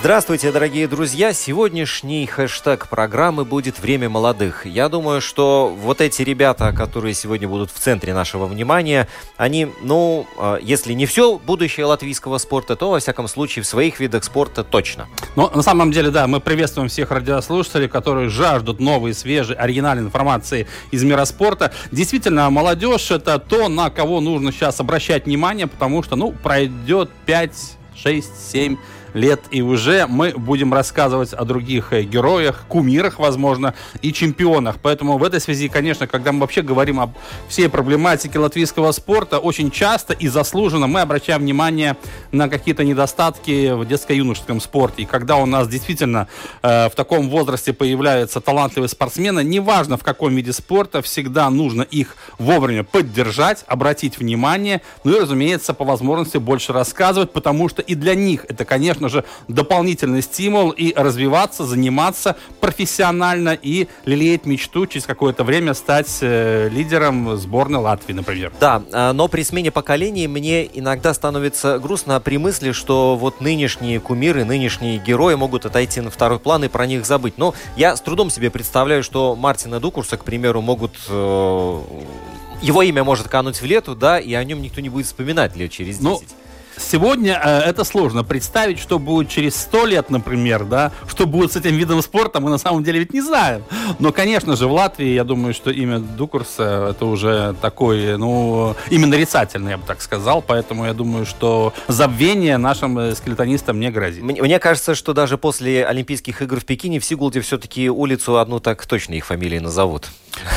Здравствуйте, дорогие друзья! Сегодняшний хэштег программы будет «Время молодых». Я думаю, что вот эти ребята, которые сегодня будут в центре нашего внимания, они, ну, э, если не все будущее латвийского спорта, то, во всяком случае, в своих видах спорта точно. Но на самом деле, да, мы приветствуем всех радиослушателей, которые жаждут новой, свежей, оригинальной информации из мира спорта. Действительно, молодежь – это то, на кого нужно сейчас обращать внимание, потому что, ну, пройдет 5, 6, 7 лет, и уже мы будем рассказывать о других э, героях, кумирах, возможно, и чемпионах. Поэтому в этой связи, конечно, когда мы вообще говорим об всей проблематике латвийского спорта, очень часто и заслуженно мы обращаем внимание на какие-то недостатки в детско-юношеском спорте. И когда у нас действительно э, в таком возрасте появляются талантливые спортсмены, неважно в каком виде спорта, всегда нужно их вовремя поддержать, обратить внимание, ну и, разумеется, по возможности больше рассказывать, потому что и для них это, конечно же, дополнительный стимул и развиваться, заниматься профессионально и лелеять мечту через какое-то время стать э, лидером сборной Латвии, например. Да, а, но при смене поколений мне иногда становится грустно при мысли, что вот нынешние кумиры, нынешние герои могут отойти на второй план и про них забыть. Но я с трудом себе представляю, что Мартина Дукурса, к примеру, могут э, его имя может кануть в лету, да, и о нем никто не будет вспоминать лет через 10. Ну, Сегодня э, это сложно представить, что будет через сто лет, например, да, что будет с этим видом спорта, мы на самом деле ведь не знаем. Но, конечно же, в Латвии, я думаю, что имя Дукурса это уже такой, ну, именно нарицательный, я бы так сказал, поэтому я думаю, что забвение нашим э, скелетонистам не грозит. Мне, мне кажется, что даже после Олимпийских игр в Пекине в Сигулде все-таки улицу одну так точно их фамилии назовут.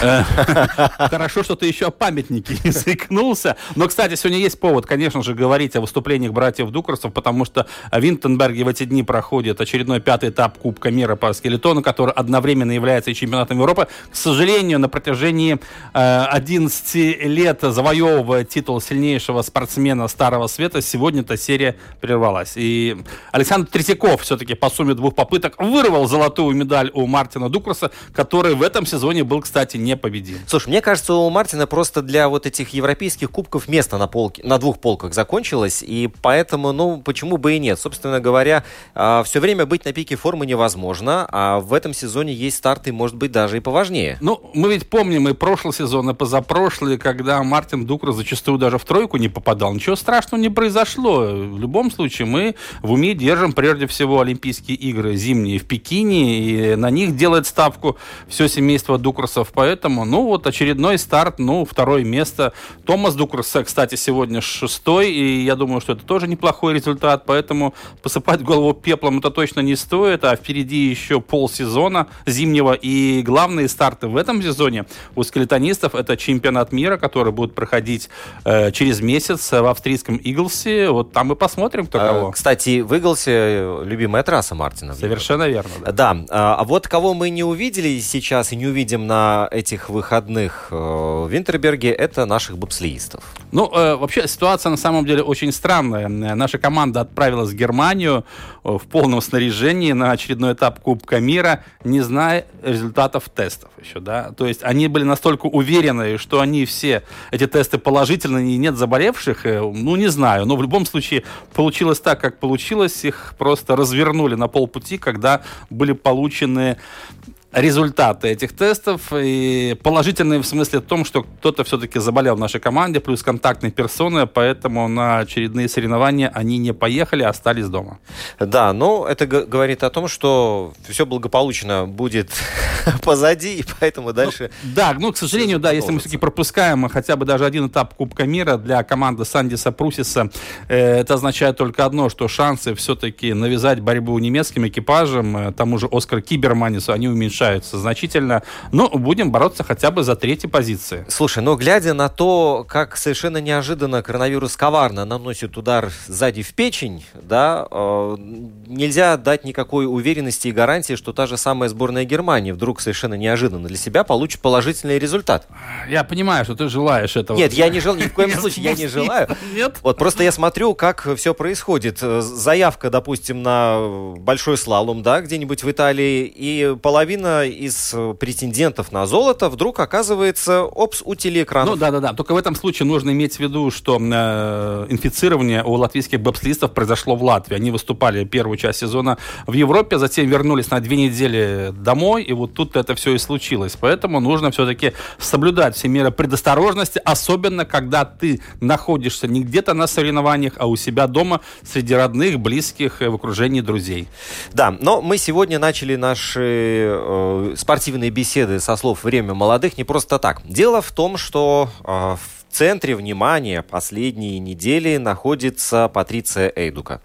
Э, Хорошо, что ты еще о памятнике не заикнулся. Но, кстати, сегодня есть повод, конечно же, говорить о выступлениях братьев Дукарсов, потому что в Винтенберге в эти дни проходит очередной пятый этап Кубка мира по скелетону, который одновременно является и чемпионатом Европы. К сожалению, на протяжении э, 11 лет завоевывая титул сильнейшего спортсмена Старого Света, сегодня эта серия прервалась. И Александр Третьяков все-таки по сумме двух попыток вырвал золотую медаль у Мартина Дукарса, который в этом сезоне был, кстати, непобедим. Слушай, мне кажется, у Мартина просто для вот этих европейских кубков место на, полке, на двух полках закончилось, и поэтому, ну, почему бы и нет? Собственно говоря, а, все время быть на пике формы невозможно, а в этом сезоне есть старты, может быть, даже и поважнее. Ну, мы ведь помним и прошлый сезон, и позапрошлый, когда Мартин Дукра зачастую даже в тройку не попадал. Ничего страшного не произошло. В любом случае, мы в уме держим прежде всего Олимпийские игры зимние в Пекине, и на них делает ставку все семейство Дукрасов. Поэтому, ну, вот очередной старт, ну, второе место. Томас Дукрас, кстати, сегодня шестой, и я думаю, что это тоже неплохой результат, поэтому посыпать голову пеплом это точно не стоит, а впереди еще полсезона зимнего, и главные старты в этом сезоне у скелетонистов это чемпионат мира, который будет проходить э, через месяц в австрийском Иглсе, вот там мы посмотрим, кто А, кого. Кстати, в Иглсе любимая трасса Мартина. Совершенно верно. да. Да, а вот кого мы не увидели сейчас и не увидим на этих выходных э, в Винтерберге, это наших бобслеистов. Ну, э, вообще ситуация на самом деле очень странная. Наша команда отправилась в Германию э, в полном снаряжении на очередной этап Кубка мира, не зная результатов тестов еще, да. То есть они были настолько уверены, что они все, эти тесты положительные и нет заболевших, ну, не знаю. Но в любом случае получилось так, как получилось. Их просто развернули на полпути, когда были получены результаты этих тестов. И положительные в смысле в том, что кто-то все-таки заболел в нашей команде, плюс контактные персоны, поэтому на очередные соревнования они не поехали, а остались дома. Да, но это говорит о том, что все благополучно будет позади, и поэтому дальше... Ну, да, ну, к сожалению, да, если мы все-таки пропускаем хотя бы даже один этап Кубка мира для команды Сандиса Прусиса, э, это означает только одно, что шансы все-таки навязать борьбу немецким экипажам, э, тому же Оскар Киберманису, они уменьшаются уменьшаются значительно. Но будем бороться хотя бы за третьи позиции. Слушай, но глядя на то, как совершенно неожиданно коронавирус коварно наносит удар сзади в печень, да, э, нельзя дать никакой уверенности и гарантии, что та же самая сборная Германии вдруг совершенно неожиданно для себя получит положительный результат. Я понимаю, что ты желаешь этого. Нет, я не желаю, ни в коем случае я не желаю. Нет. Вот просто я смотрю, как все происходит. Заявка, допустим, на большой слалом, да, где-нибудь в Италии, и половина из э, претендентов на золото вдруг оказывается опс у телеэкранов. Ну да-да-да, только в этом случае нужно иметь в виду, что э, инфицирование у латвийских бобслистов произошло в Латвии. Они выступали первую часть сезона в Европе, затем вернулись на две недели домой, и вот тут это все и случилось. Поэтому нужно все-таки соблюдать все меры предосторожности, особенно когда ты находишься не где-то на соревнованиях, а у себя дома среди родных, близких, в окружении друзей. Да, но мы сегодня начали наши Э, спортивные беседы со слов «Время молодых» не просто так. Дело в том, что в в центре внимания последние недели находится Патриция Эйдука.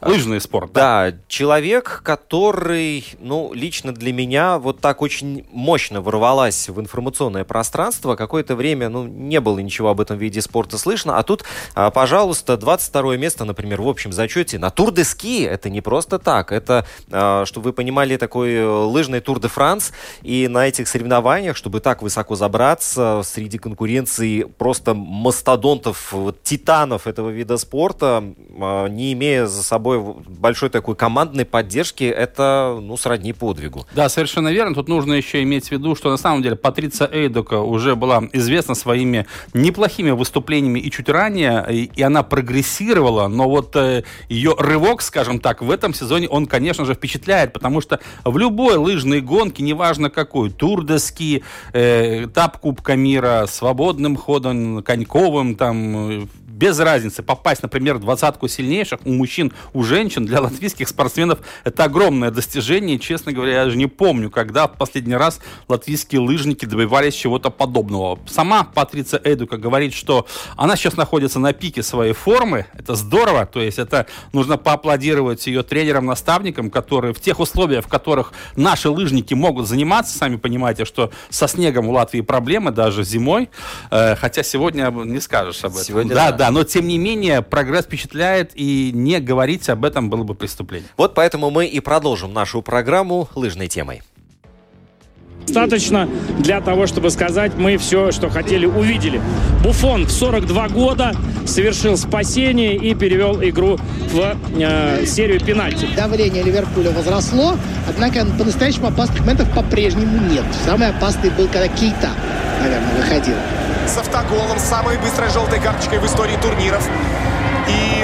Лыжный спорт, да? Да, человек, который, ну, лично для меня вот так очень мощно ворвалась в информационное пространство. Какое-то время, ну, не было ничего об этом виде спорта слышно, а тут, а, пожалуйста, 22 место, например, в общем зачете на Тур де Ски. Это не просто так, это, а, чтобы вы понимали, такой лыжный Тур де Франс, и на этих соревнованиях, чтобы так высоко забраться среди конкуренции просто мастодонтов, титанов этого вида спорта, а, не имея за собой большой такой командной поддержки, это, ну, сродни подвигу. Да, совершенно верно. Тут нужно еще иметь в виду, что на самом деле Патриция Эйдока уже была известна своими неплохими выступлениями и чуть ранее, и, и она прогрессировала, но вот э, ее рывок, скажем так, в этом сезоне, он, конечно же, впечатляет, потому что в любой лыжной гонке, неважно какой, тур де э, этап Кубка мира, свободным ходом, Коньковым, там, без разницы, попасть, например, в двадцатку сильнейших у мужчин, у женщин, для латвийских спортсменов это огромное достижение. честно говоря, я даже не помню, когда в последний раз латвийские лыжники добивались чего-то подобного. Сама Патриция Эдука говорит, что она сейчас находится на пике своей формы. Это здорово, то есть это нужно поаплодировать ее тренерам-наставникам, которые в тех условиях, в которых наши лыжники могут заниматься, сами понимаете, что со снегом у Латвии проблемы даже зимой, э, хотя сегодня не скажешь об этом. Сегодня, да, да, да, но тем не менее прогресс впечатляет, и не говорить об этом было бы преступлением. Вот поэтому мы и продолжим нашу программу лыжной темой. Достаточно для того, чтобы сказать, мы все, что хотели, увидели. Буфон в 42 года совершил спасение и перевел игру в э, серию пенальти. Давление Ливерпуля возросло, однако по-настоящему опасных моментов по-прежнему нет. Самый опасный был, когда Кейта, наверное, выходил с автоголом, самой быстрой желтой карточкой в истории турниров.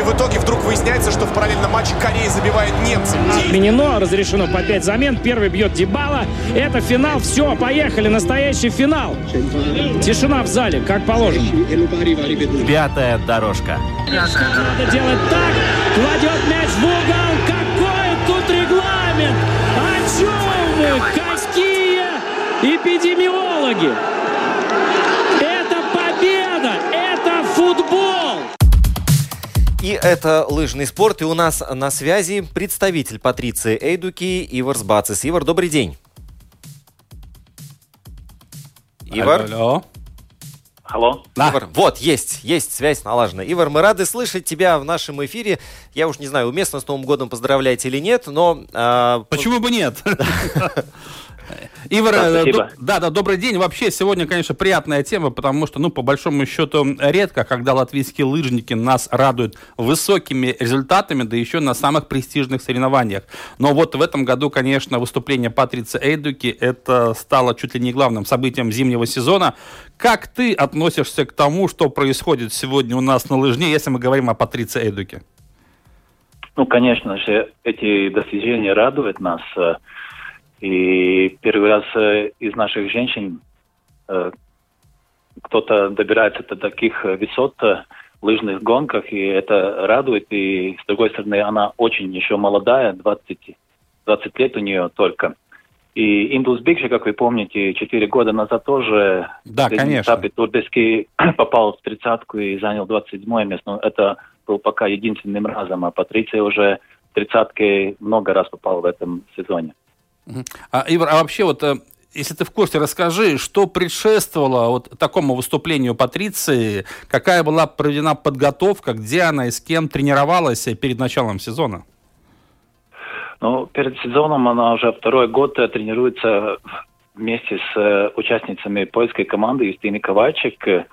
В итоге вдруг выясняется, что в параллельном матче Корея забивает немцы. Отменено, разрешено по 5 замен. Первый бьет Дебала. Это финал. Все, поехали. Настоящий финал. Тишина в зале, как положено. Пятая дорожка. Надо делать так. Кладет мяч в угол. Какой тут регламент? О чем вы? Какие эпидемиологи? И это лыжный спорт. И у нас на связи представитель Патриции Эйдуки Ивар Сбацис. Ивар, добрый день. Ивар? Алло. Алло. Да. Ивар, вот, есть, есть связь налажена. Ивар, мы рады слышать тебя в нашем эфире. Я уж не знаю, уместно с Новым годом поздравлять или нет, но... А... Почему бы нет? Ивар, да, э, да, да, добрый день. Вообще, сегодня, конечно, приятная тема, потому что, ну, по большому счету, редко, когда латвийские лыжники нас радуют высокими результатами, да еще на самых престижных соревнованиях. Но вот в этом году, конечно, выступление Патриции Эйдуки, это стало чуть ли не главным событием зимнего сезона. Как ты относишься к тому, что происходит сегодня у нас на лыжне, если мы говорим о Патриции Эйдуке? Ну, конечно же, эти достижения радуют нас. И первый раз э, из наших женщин э, кто-то добирается до таких высот в лыжных гонках, и это радует. И с другой стороны, она очень еще молодая, 20, 20 лет у нее только. И Индус Бикши, как вы помните, 4 года назад тоже да, конечно. этапе Турбески попал в тридцатку и занял 27 место. Но это был пока единственным разом, а Патриция уже в тридцатке много раз попал в этом сезоне. А, Ивар, а вообще вот э, если ты в курсе, расскажи, что предшествовало вот такому выступлению Патриции, какая была проведена подготовка, где она и с кем тренировалась перед началом сезона? Ну, перед сезоном она уже второй год тренируется вместе с э, участницами польской команды Юстины Ковальчик.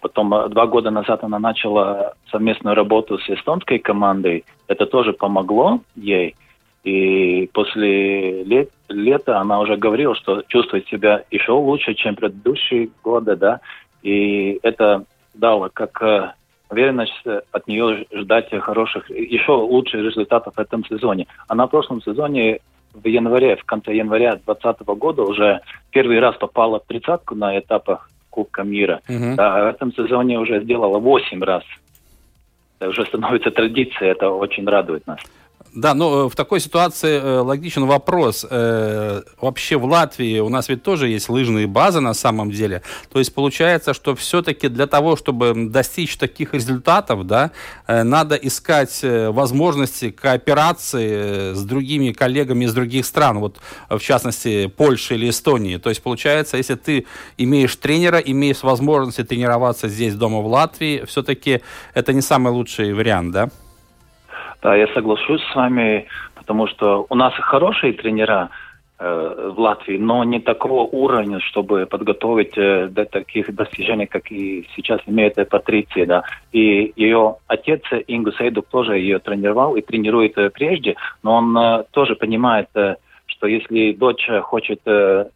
Потом э, два года назад она начала совместную работу с эстонской командой. Это тоже помогло ей. И после лет, лета она уже говорила, что чувствует себя еще лучше, чем предыдущие годы, да. И это дало как э, уверенность от нее ждать хороших, еще лучших результатов в этом сезоне. Она в прошлом сезоне в январе, в конце января 2020 года уже первый раз попала в тридцатку на этапах Кубка мира. Uh-huh. Да, в этом сезоне уже сделала 8 раз. Это уже становится традицией, это очень радует нас. Да, но э, в такой ситуации э, логичен вопрос. Э, вообще в Латвии у нас ведь тоже есть лыжные базы на самом деле. То есть получается, что все-таки для того, чтобы достичь таких результатов, да, надо искать возможности кооперации с другими коллегами из других стран, вот в частности Польши или Эстонии. То есть получается, если ты имеешь тренера, имеешь возможность тренироваться здесь дома в Латвии, все-таки это не самый лучший вариант, да? Да, я соглашусь с вами, потому что у нас хорошие тренера э, в Латвии, но не такого уровня, чтобы подготовить э, до таких достижений, как и сейчас имеет Патриция. Да. И ее отец Ингус Эйдук тоже ее тренировал и тренирует э, прежде, но он э, тоже понимает, э, что если дочь хочет э,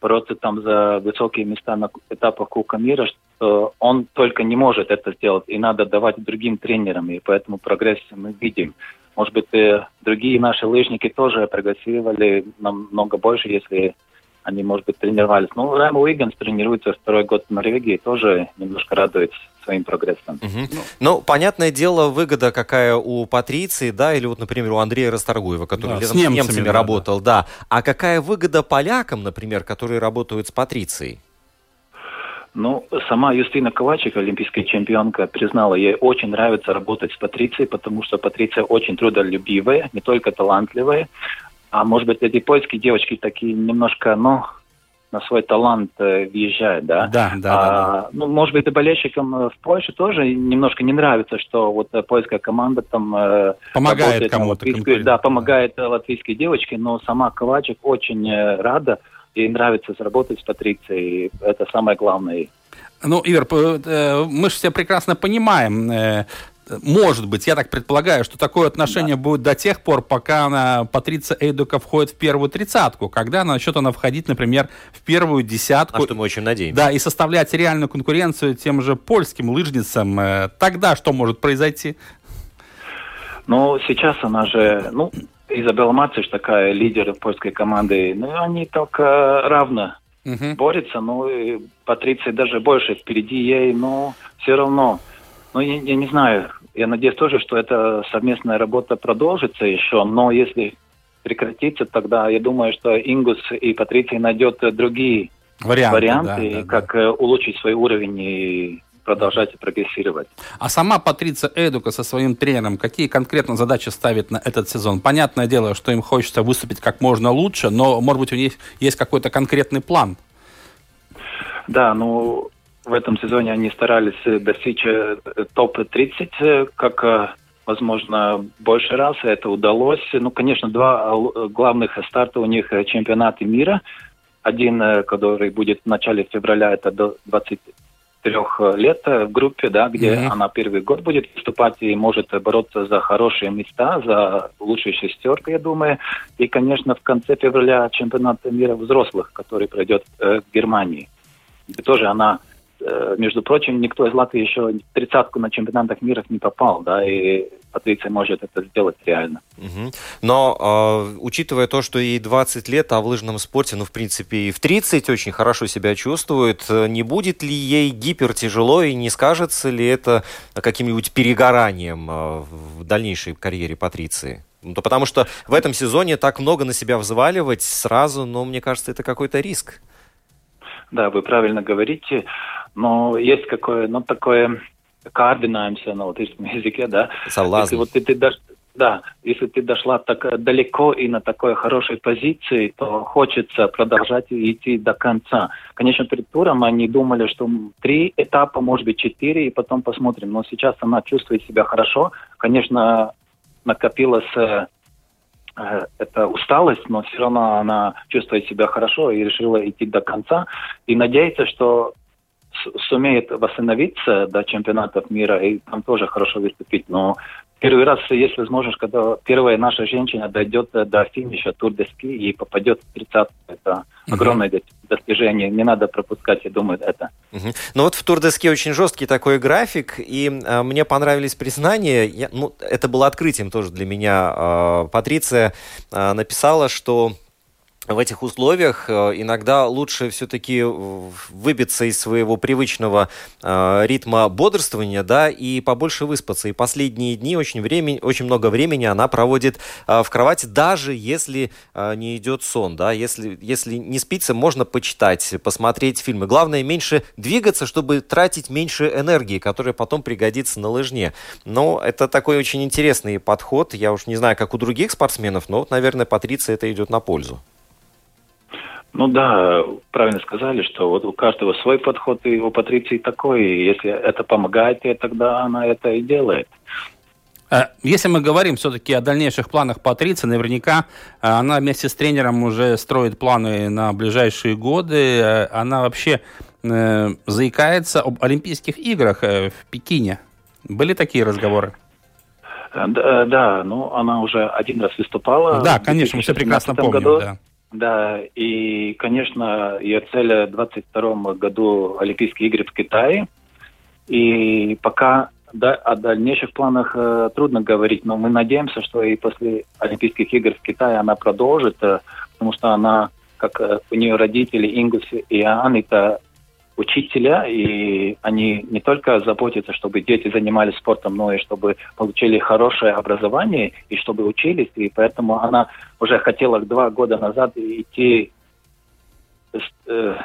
бороться там за высокие места на этапах Кубка мира, что он только не может это сделать, и надо давать другим тренерам, и поэтому прогресс мы видим. Может быть, э, другие наши лыжники тоже прогрессировали намного больше, если они, может быть, тренировались. Ну, Райм Уигганс тренируется второй год в Норвегии, тоже немножко радует своим прогрессом. Угу. Ну, ну, понятное дело, выгода какая у Патриции, да, или вот, например, у Андрея Расторгуева, который да, летом с немцами, с немцами да, работал, да. да. А какая выгода полякам, например, которые работают с Патрицией? Ну, сама Юстина Ковачек, олимпийская чемпионка, признала, ей очень нравится работать с Патрицией, потому что Патриция очень трудолюбивая, не только талантливая, а может быть, эти польские девочки такие немножко, ну, на свой талант э, въезжают, да? Да, да, а, да, Ну, может быть, и болельщикам э, в Польше тоже немножко не нравится, что вот э, польская команда там... Помогает кому-то. Да, помогает латвийской девочке, но сама Ковачек очень рада, ей нравится работать с Патрицией, это самое главное. Ну, Ивер, мы же все прекрасно понимаем, может быть, я так предполагаю, что такое отношение да. будет до тех пор, пока она, Патриция Эйдука входит в первую тридцатку, когда она начнет она входить, например, в первую десятку. А что мы очень надеемся. Да, и составлять реальную конкуренцию тем же польским лыжницам. Э, тогда что может произойти? Ну, сейчас она же, ну, Изабелла Мациш такая лидер польской команды, ну, они только равно угу. борются, ну, и Патриция даже больше впереди ей, но все равно ну, я, я не знаю. Я надеюсь тоже, что эта совместная работа продолжится еще, но если прекратится, тогда я думаю, что Ингус и Патриция найдет другие варианты, варианты да, да, как да. улучшить свой уровень и продолжать прогрессировать. А сама Патриция Эдука со своим тренером какие конкретно задачи ставит на этот сезон? Понятное дело, что им хочется выступить как можно лучше, но, может быть, у них есть какой-то конкретный план? Да, ну, в этом сезоне они старались достичь э, топ-30 э, как э, возможно, больше раз это удалось. Ну, конечно, два главных старта у них чемпионаты мира. Один, который будет в начале февраля, это до 23 лет в группе, да, где mm-hmm. она первый год будет выступать и может бороться за хорошие места, за лучшую шестерку, я думаю. И, конечно, в конце февраля чемпионат мира взрослых, который пройдет э, в Германии. И тоже она между прочим, никто из Латвии еще в тридцатку на чемпионатах мира не попал, да, и Патриция может это сделать реально. Угу. Но, э, учитывая то, что ей 20 лет, а в лыжном спорте, ну, в принципе, и в 30 очень хорошо себя чувствует, не будет ли ей гипер тяжело и не скажется ли это каким-нибудь перегоранием э, в дальнейшей карьере Патриции? Ну, потому что в этом сезоне так много на себя взваливать сразу, но мне кажется, это какой-то риск. Да, вы правильно говорите, но есть какое, ну, такое kārdinājums на латышском языке, да. Соблазн. Если вот ты, ты дош... да, если ты дошла так далеко и на такой хорошей позиции, то хочется продолжать идти до конца. Конечно, перед туром они думали, что три этапа, может быть, четыре, и потом посмотрим. Но сейчас она чувствует себя хорошо. Конечно, накопилась э, это усталость, но все равно она чувствует себя хорошо и решила идти до конца. И надеется, что сумеет восстановиться до чемпионатов мира и там тоже хорошо выступить. Но первый раз есть возможность, когда первая наша женщина дойдет до финиша тур дески и попадет в 30 Это огромное достижение. Не надо пропускать, я думаю, это. Угу. Ну вот в тур деске очень жесткий такой график, и э, мне понравились признания. Я, ну, это было открытием тоже для меня. Э, Патриция э, написала, что в этих условиях э, иногда лучше все-таки выбиться из своего привычного э, ритма бодрствования, да, и побольше выспаться. И последние дни очень, времени, очень много времени она проводит э, в кровати, даже если не идет сон, да, если, если не спится, можно почитать, посмотреть фильмы. Главное, меньше двигаться, чтобы тратить меньше энергии, которая потом пригодится на лыжне. Но это такой очень интересный подход. Я уж не знаю, как у других спортсменов, но, наверное, Патриции это идет на пользу. Ну да, правильно сказали, что вот у каждого свой подход, и у Патриции такой. И если это помогает ей, тогда она это и делает. Э, если мы говорим все-таки о дальнейших планах Патриции, наверняка э, она вместе с тренером уже строит планы на ближайшие годы. Э, она вообще заикается об Олимпийских играх в Пекине. Были такие разговоры? Да, да, ну она уже один раз выступала. Да, конечно, мы все прекрасно помним. Году. Да. Да, и, конечно, ее цель в 2022 году Олимпийские игры в Китае. И пока да, о дальнейших планах э, трудно говорить, но мы надеемся, что и после Олимпийских игр в Китае она продолжит, э, потому что она, как э, у нее родители Ингус и Анита, учителя, и они не только заботятся, чтобы дети занимались спортом, но и чтобы получили хорошее образование, и чтобы учились, и поэтому она уже хотела два года назад идти э,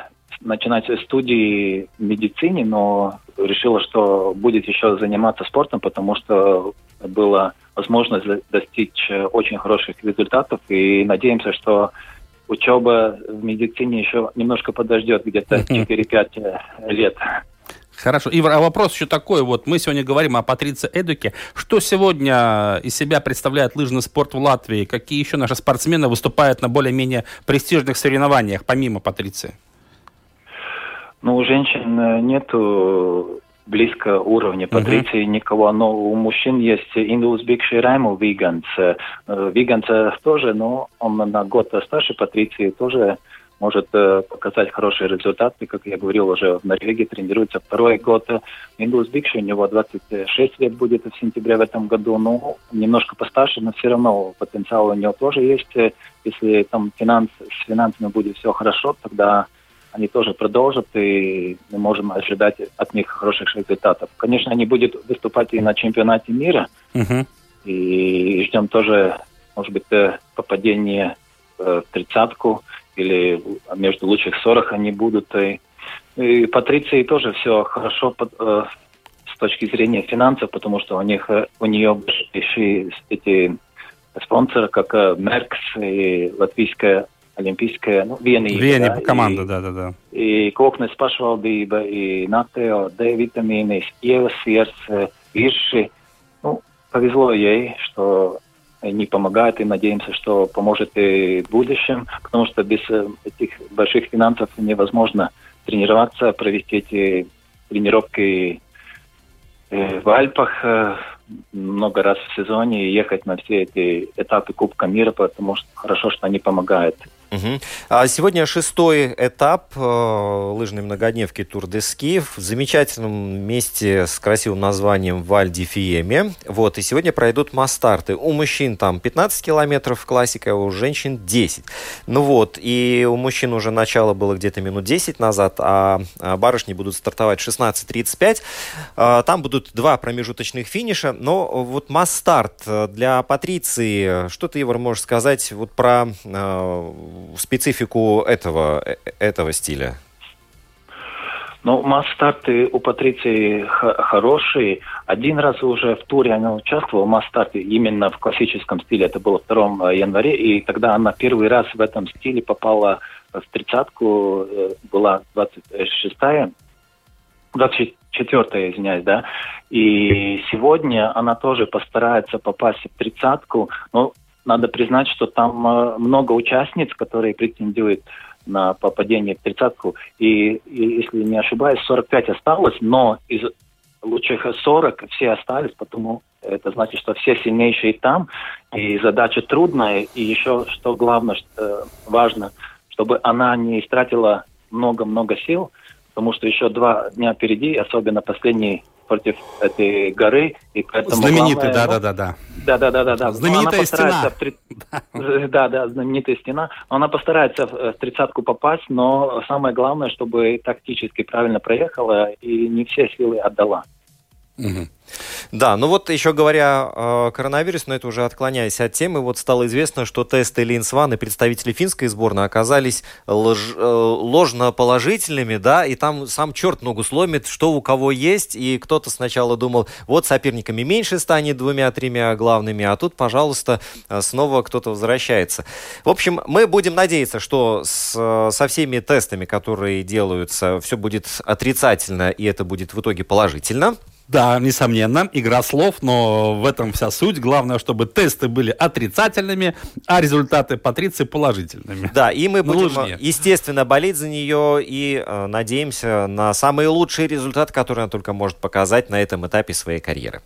начинать студии в медицине, но решила, что будет еще заниматься спортом, потому что была возможность достичь очень хороших результатов, и надеемся, что учеба в медицине еще немножко подождет, где-то 4-5 э, лет. Хорошо. И вопрос еще такой. Вот мы сегодня говорим о Патрице Эдуке. Что сегодня из себя представляет лыжный спорт в Латвии? Какие еще наши спортсмены выступают на более-менее престижных соревнованиях, помимо Патриции? Ну, у женщин э, нету близко уровня Патриции uh-huh. никого, но у мужчин есть Индус Бикши Райму Виганс. Виганс тоже, но он на год старше Патриции, тоже может э, показать хорошие результаты. Как я говорил, уже в Норвегии тренируется второй год. Индус Бикши, у него 26 лет будет в сентябре в этом году. Ну, немножко постарше, но все равно потенциал у него тоже есть. Если там финанс, с финансами будет все хорошо, тогда они тоже продолжат, и мы можем ожидать от них хороших результатов. Конечно, они будут выступать и на чемпионате мира, uh-huh. и ждем тоже, может быть, э, попадение э, в тридцатку, или между лучших 40 они будут. И, и Патриции тоже все хорошо под, э, с точки зрения финансов, потому что у них у нее большие эти спонсоры, как Меркс и Латвийская Olimpiskajā nu, vienība. Vienība да, команда, да, да, да. И Koknes pašvaldība, и Натео, D-витамины, Иевас Сверс, Вирши. Ну, повезло ей, что они помогают, и надеемся, что поможет и в будущем, потому что без этих больших финансов невозможно тренироваться, провести эти тренировки э, в Альпах э, много раз в сезоне и ехать на все эти этапы Кубка мира, потому что хорошо, что они помогают. Угу. А сегодня шестой этап э, лыжной многодневки Тур де Ски в замечательном месте с красивым названием Валь ди Фиеме. Вот, и сегодня пройдут масс-старты. У мужчин там 15 километров классика, у женщин 10. Ну вот, и у мужчин уже начало было где-то минут 10 назад, а, а барышни будут стартовать 16.35. А, там будут два промежуточных финиша, но вот масс-старт для Патриции, что ты, Егор, можешь сказать вот про э, специфику этого, э, этого стиля? Ну, масс-старты у Патриции хорошие. Один раз уже в туре она участвовала в масс-старте именно в классическом стиле. Это было 2 января. И тогда она первый раз в этом стиле попала в тридцатку. Э, была 26-я. 24 извиняюсь, да. И сегодня она тоже постарается попасть в тридцатку. Но надо признать, что там э, много участниц, которые претендуют на попадение в тридцатку. И, и, если не ошибаюсь, 45 осталось, но из лучших 40 все остались, потому это значит, что все сильнейшие там, и задача трудная, и еще, что главное, что э, важно, чтобы она не истратила много-много сил, потому что еще два дня впереди, особенно последний против этой горы. И поэтому Знаменитый, да, да, да, да. Да, да, да, да, да. Знаменитая стена. В... Да, да, знаменитая стена. Она постарается в тридцатку попасть, но самое главное, чтобы тактически правильно проехала и не все силы отдала. Да, ну вот еще говоря о коронавирусе, но это уже отклоняясь от темы, вот стало известно, что тесты Линсван и представители финской сборной оказались лож, э, ложно положительными, да, и там сам черт ногу сломит, что у кого есть, и кто-то сначала думал, вот соперниками меньше станет двумя-тремя главными, а тут, пожалуйста, снова кто-то возвращается. В общем, мы будем надеяться, что с, со всеми тестами, которые делаются, все будет отрицательно, и это будет в итоге положительно. Да, несомненно, игра слов, но в этом вся суть. Главное, чтобы тесты были отрицательными, а результаты Патриции положительными. Да, и мы будем, лыжне. естественно, болеть за нее и э, надеемся на самый лучший результат, который она только может показать на этом этапе своей карьеры.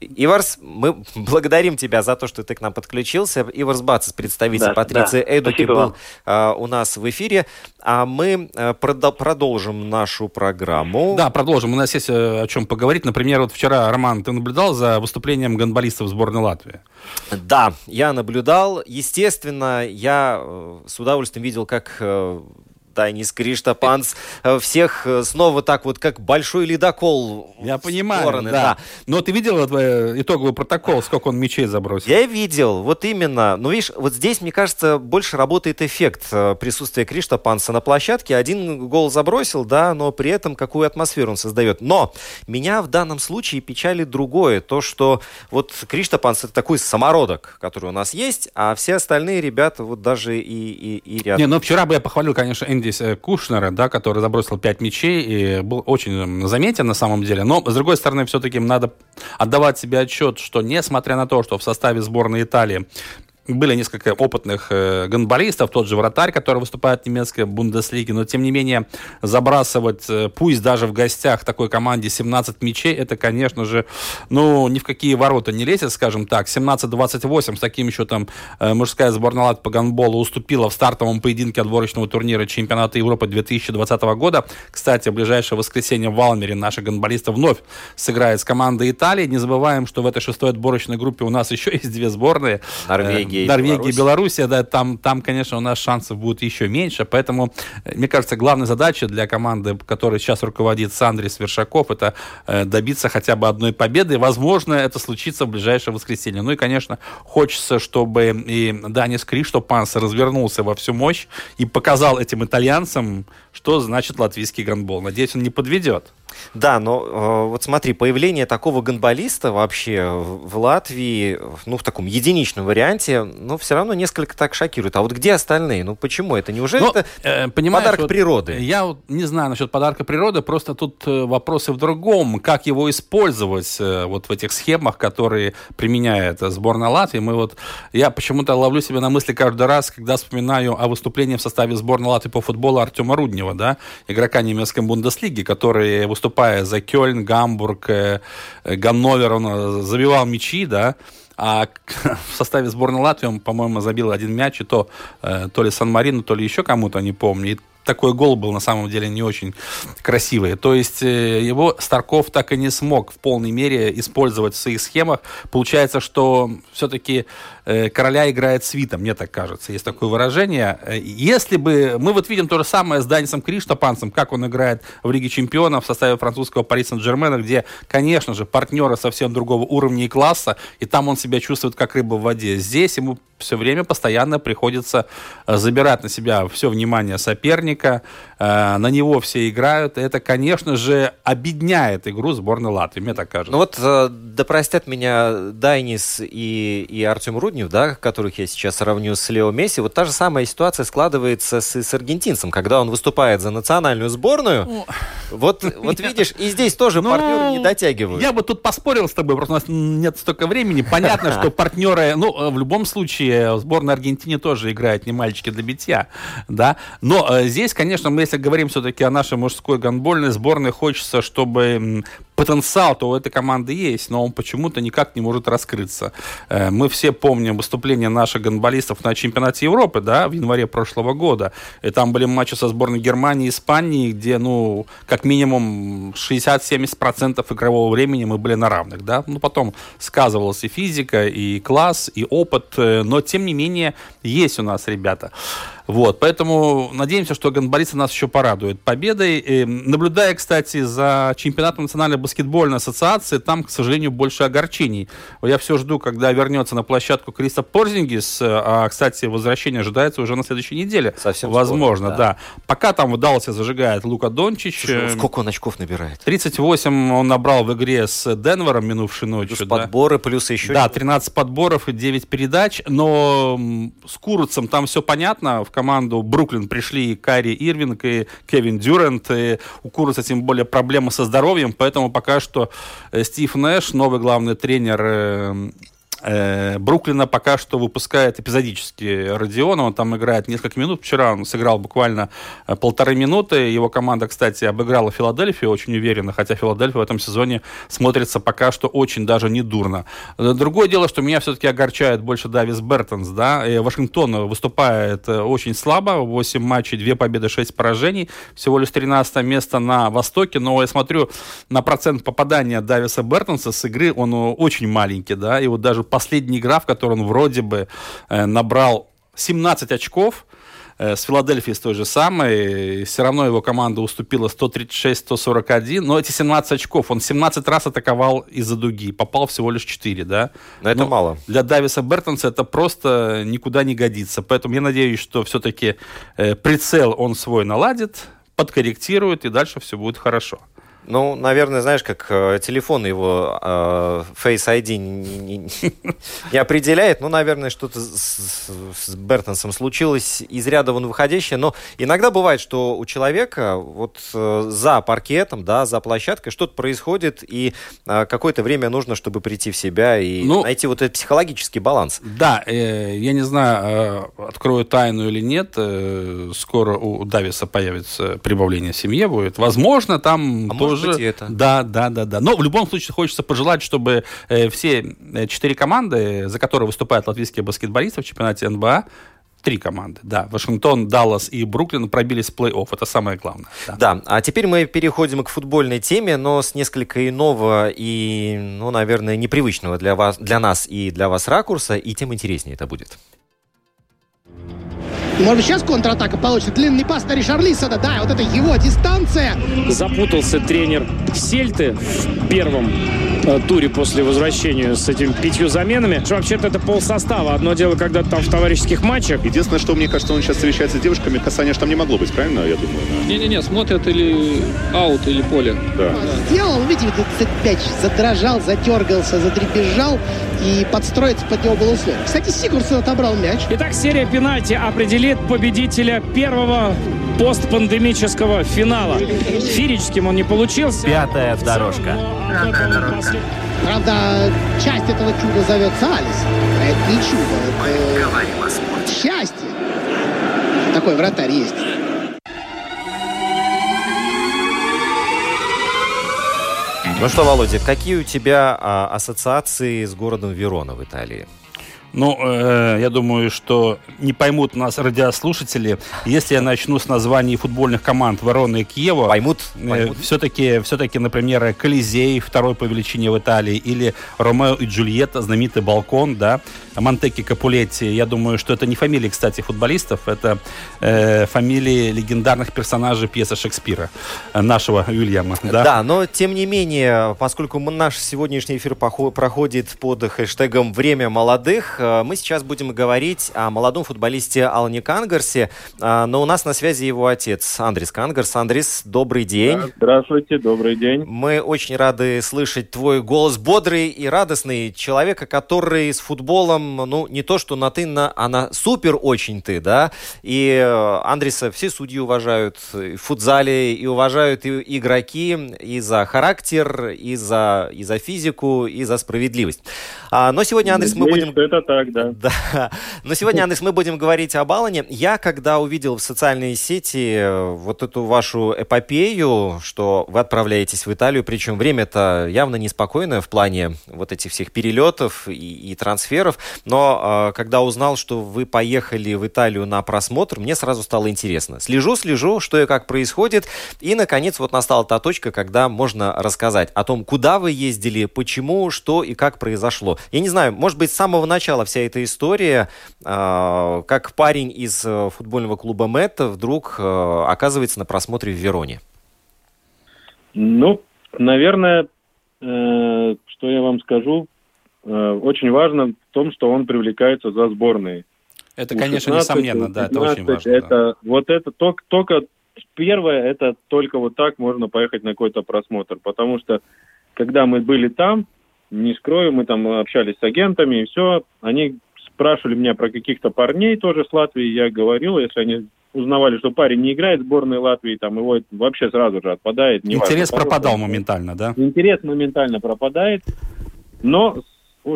Иварс, мы благодарим тебя за то, что ты к нам подключился. Иварс Бацис, представитель да, Патриции да. Эдуки, был а, у нас в эфире. А мы прод- продолжим нашу программу. Да, продолжим. У нас есть э, о чем поговорить. Например, вот вчера, Роман, ты наблюдал за выступлением гонболистов сборной Латвии? Да, я наблюдал. Естественно, я э, с удовольствием видел, как э, Танис Криштопанс э, всех э, снова так вот, как большой ледокол. Я понимаю, стороны, да. да. Но ты видел итоговый протокол, сколько он мячей забросил? Я видел, вот именно. Но видишь, вот здесь, мне кажется, больше работает эффект э, присутствия Криштопанса на площадке. Один гол забросил, да, но при этом какую атмосферу он создает. Но меня в данном случае печалит другое. То, что вот Криштопанс это такой самородок, который у нас есть, а все остальные ребята вот даже и, и, и рядом. Не, ну вчера бы я похвалил, конечно, Здесь э, Кушнера, да, который забросил 5 мячей и был очень заметен на самом деле. Но, с другой стороны, все-таки надо отдавать себе отчет, что несмотря на то, что в составе сборной Италии были несколько опытных э, гонболистов, тот же вратарь, который выступает в немецкой Бундеслиге, но тем не менее забрасывать, э, пусть даже в гостях такой команде 17 мячей, это, конечно же, ну, ни в какие ворота не лезет, скажем так. 17-28 с таким счетом э, мужская сборная Лат по гонболу уступила в стартовом поединке отборочного турнира чемпионата Европы 2020 года. Кстати, в ближайшее воскресенье в Валмере наши гонболисты вновь сыграют с командой Италии. Не забываем, что в этой шестой отборочной группе у нас еще есть две сборные. Норвегия Норвегия, Норвегия и Белоруссия, да, там, там, конечно, у нас шансов будет еще меньше, поэтому, э, мне кажется, главная задача для команды, которой сейчас руководит Сандрис Вершаков, это э, добиться хотя бы одной победы, возможно, это случится в ближайшее воскресенье. Ну и, конечно, хочется, чтобы и Данис Криштопанс развернулся во всю мощь и показал этим итальянцам, что значит латвийский гандбол. Надеюсь, он не подведет. Да, но э, вот смотри, появление такого гонболиста вообще в Латвии, ну, в таком единичном варианте, ну, все равно несколько так шокирует. А вот где остальные? Ну, почему это? Неужели но, ну, это э, подарок вот природы? Я вот не знаю насчет подарка природы, просто тут э, вопросы в другом. Как его использовать э, вот в этих схемах, которые применяет сборная Латвии? Мы вот, я почему-то ловлю себя на мысли каждый раз, когда вспоминаю о выступлении в составе сборной Латвии по футболу Артема Руднева, да, игрока немецкой Бундеслиги, который выступая за Кёльн, Гамбург, э, Ганновер, он э, забивал мячи, да, А в составе сборной Латвии он, по-моему, забил один мяч, и то э, то ли Сан-Марино, то ли еще кому-то, не помню. И такой гол был на самом деле не очень красивый. То есть э, его Старков так и не смог в полной мере использовать в своих схемах. Получается, что все-таки э, короля играет свита, мне так кажется. Есть такое выражение. Э, если бы... Мы вот видим то же самое с Данисом Криштопанцем, как он играет в Лиге Чемпионов в составе французского Пари Сен-Джермена, где, конечно же, партнеры совсем другого уровня и класса, и там он себя чувствует как рыба в воде. Здесь ему все время постоянно приходится забирать на себя все внимание соперника, э, на него все играют. Это, конечно же, обедняет игру сборной Латвии, мне так кажется. Ну вот, э, да простят меня Дайнис и, и Артем Руднев, да, которых я сейчас сравню с Лео Месси. Вот та же самая ситуация складывается с, с аргентинцем, когда он выступает за национальную сборную. Ну, вот, вот видишь, и здесь тоже ну, партнеры не дотягивают. Я бы тут поспорил с тобой, просто у нас нет столько времени. Понятно, что партнеры, ну, в любом случае, сборная Аргентины тоже играет не мальчики для битья, да. Но э, здесь здесь, конечно, мы если говорим все-таки о нашей мужской гандбольной сборной, хочется, чтобы потенциал-то у этой команды есть, но он почему-то никак не может раскрыться. Э, мы все помним выступления наших гандболистов на чемпионате Европы, да, в январе прошлого года. И там были матчи со сборной Германии и Испании, где, ну, как минимум 60-70% игрового времени мы были на равных, да. Ну, потом сказывалась и физика, и класс, и опыт, э, но, тем не менее, есть у нас ребята. Вот, поэтому надеемся, что гандболисты нас еще порадуют победой. И, наблюдая, кстати, за чемпионатом национальной баскетбольной ассоциации, там, к сожалению, больше огорчений. Я все жду, когда вернется на площадку Криста Порзингис. А, кстати, возвращение ожидается уже на следующей неделе. Совсем Возможно, скоро, да. да. Пока там в Далласе зажигает Лука Дончич. Слушай, ну сколько он очков набирает? 38 он набрал в игре с Денвером минувшей ночью. Плюс да. подборы, плюс еще... Да, 13 подборов и 9 передач. Но с Куруцем там все понятно. В команду Бруклин пришли и Карри Ирвинг, и Кевин Дюрент. И у Куруца тем более проблемы со здоровьем, поэтому пока что э, Стив Нэш, новый главный тренер э, Э, Бруклина пока что выпускает эпизодически Родиона. Он там играет несколько минут. Вчера он сыграл буквально э, полторы минуты. Его команда, кстати, обыграла Филадельфию очень уверенно, хотя Филадельфия в этом сезоне смотрится пока что очень даже не дурно. Э, другое дело, что меня все-таки огорчает больше Давис Бертонс. Да? Вашингтон выступает очень слабо. 8 матчей, 2 победы, 6 поражений. Всего лишь 13 место на Востоке. Но я смотрю на процент попадания Дависа Бертонса с игры. Он очень маленький. Да? И вот даже последняя игра, в которой он вроде бы э, набрал 17 очков, э, с Филадельфией с той же самой. Все равно его команда уступила 136-141. Но эти 17 очков, он 17 раз атаковал из-за дуги. Попал всего лишь 4, да? Но это Но мало. Для Дависа Бертонса это просто никуда не годится. Поэтому я надеюсь, что все-таки э, прицел он свой наладит, подкорректирует, и дальше все будет хорошо. Ну, наверное, знаешь, как э, телефон его э, Face ID не, не, не определяет. Ну, наверное, что-то с, с Бертонсом случилось из ряда вон выходящее. Но иногда бывает, что у человека вот э, за паркетом, да, за площадкой что-то происходит, и э, какое-то время нужно, чтобы прийти в себя и ну, найти вот этот психологический баланс. Да, э, я не знаю, э, открою тайну или нет, э, скоро у Дависа появится прибавление в семье будет. Возможно, там а тоже может быть, это. Да, да, да, да. Но в любом случае хочется пожелать, чтобы э, все э, четыре команды, за которые выступают латвийские баскетболисты в чемпионате НБА, Три команды, да. Вашингтон, Даллас и Бруклин пробились в плей-офф. Это самое главное. Да. да, а теперь мы переходим к футбольной теме, но с несколько иного и, ну, наверное, непривычного для, вас, для нас и для вас ракурса, и тем интереснее это будет. Может быть, сейчас контратака получится. Длинный пас на Ришарлисона. Да, вот это его дистанция. Запутался тренер Сельты в первом э, туре после возвращения с этими пятью заменами. Вообще-то это пол состава. Одно дело, когда там в товарищеских матчах. Единственное, что мне кажется, он сейчас встречается с девушками, касания же там не могло быть, правильно, я думаю? Не-не-не, смотрят или аут, или поле. Да. Сделал, видите, этот мяч задрожал, затергался, задребезжал и подстроиться под него было условие. Кстати, Сигурсон отобрал мяч. Итак, серия пенальти определит победителя первого постпандемического финала. Фирическим он не получился. Пятая дорожка. Правда, часть этого чуда зовется Алис. А это не чудо, это счастье. Такой вратарь есть. Ну что, Володя, какие у тебя а, ассоциации с городом Верона в Италии? Ну, э, я думаю, что не поймут нас радиослушатели, если я начну с названий футбольных команд Ворона и Киева. Поймут. Э, поймут. все-таки, все-таки, например, Колизей, второй по величине в Италии, или Ромео и Джульетта, знаменитый балкон, да, Монтеки Капулетти. Я думаю, что это не фамилии, кстати, футболистов, это э, фамилии легендарных персонажей пьесы Шекспира, э, нашего Уильяма. Да? Да, но тем не менее, поскольку наш сегодняшний эфир проходит под хэштегом «Время молодых», э, мы сейчас будем говорить о молодом футболисте Алане Кангарсе, э, но у нас на связи его отец Андрис Кангарс. Андрис, добрый день. Здравствуйте, добрый день. Мы очень рады слышать твой голос бодрый и радостный человека, который с футболом, ну, не то что на ты, на, а на супер очень ты, да? И э, Андреса все судьи уважают и в футзале, и уважают и игроки и за характер, и за, и за физику, и за справедливость. А, но сегодня, Андрес, мы будем... что это так, да. Да. Но сегодня, Андрес, мы будем говорить об Алане. Я, когда увидел в социальные сети э, вот эту вашу эпопею, что вы отправляетесь в Италию, причем время-то явно неспокойное в плане вот этих всех перелетов и, и трансферов, но э, когда узнал, что вы поехали в Италию на просмотр, мне сразу стало интересно. Слежу, слежу, что и как происходит, и, наконец, вот настала та точка, когда можно рассказать о том, куда вы ездили, почему, что и как произошло. Я не знаю, может быть, с самого начала вся эта история, э, как парень из э, футбольного клуба Мэтта вдруг э, оказывается на просмотре в Вероне. Ну, наверное, э, что я вам скажу, очень важно в том, что он привлекается за сборные. Это, конечно, 16, несомненно, да, это очень 15 важно. да. Это, Вот это только, только первое, это только вот так можно поехать на какой-то просмотр, потому что когда мы были там, не скрою, мы там общались с агентами и все, они спрашивали меня про каких-то парней тоже с Латвии, я говорил, если они узнавали, что парень не играет в сборной Латвии, там его вообще сразу же отпадает. Интерес хороший пропадал он. моментально, да? Интерес моментально пропадает, но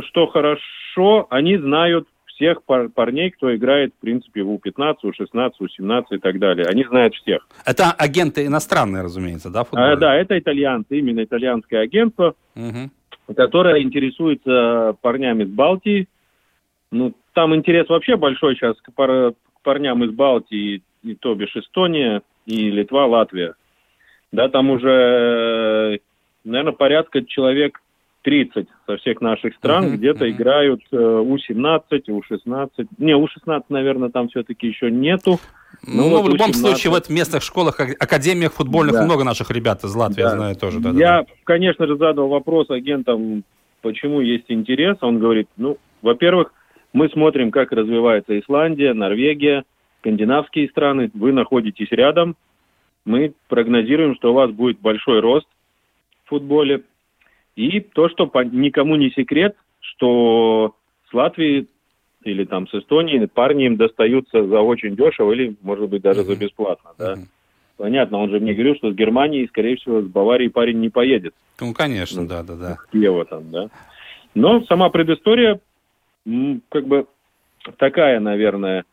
что хорошо, они знают всех пар- парней, кто играет, в принципе, в У-15, У-16, У-17 и так далее. Они знают всех. Это агенты иностранные, разумеется, да, А, футбольные? да, это итальянцы, именно итальянское агентство, Мгм. которое интересуется парнями с Балтии. Ну, там интерес вообще большой сейчас к, пар- к парням из Балтии, и то бишь Эстония, и Литва, Латвия. Да, там уже, наверное, порядка человек 30 со всех наших стран Мгм, где-то мгм. играют э, У-17, У-16. Не, У-16, наверное, там все-таки еще нету. Ну, вот в любом U17. случае, в местных школах, ак- академиях футбольных Да. много наших ребят из Латвии, я Да. знаю тоже. Да, да, Я, да. конечно же, задал вопрос агентам, почему есть интерес. Он говорит, ну, во-первых, мы смотрим, как развивается Исландия, Норвегия, скандинавские страны. Вы находитесь рядом. Мы прогнозируем, что у вас будет большой рост в футболе. И то, что по- никому не секрет, что с Латвии или там с Эстонии парни им достаются за очень дешево или, может быть, даже за Мгм. бесплатно. Да? Мгм. Понятно, он же мне говорил, что с Германии, скорее всего, с Баварии парень не поедет. Ну, конечно, Ну, да, да, да. Киева там, да. Но сама предыстория, как бы такая, наверное.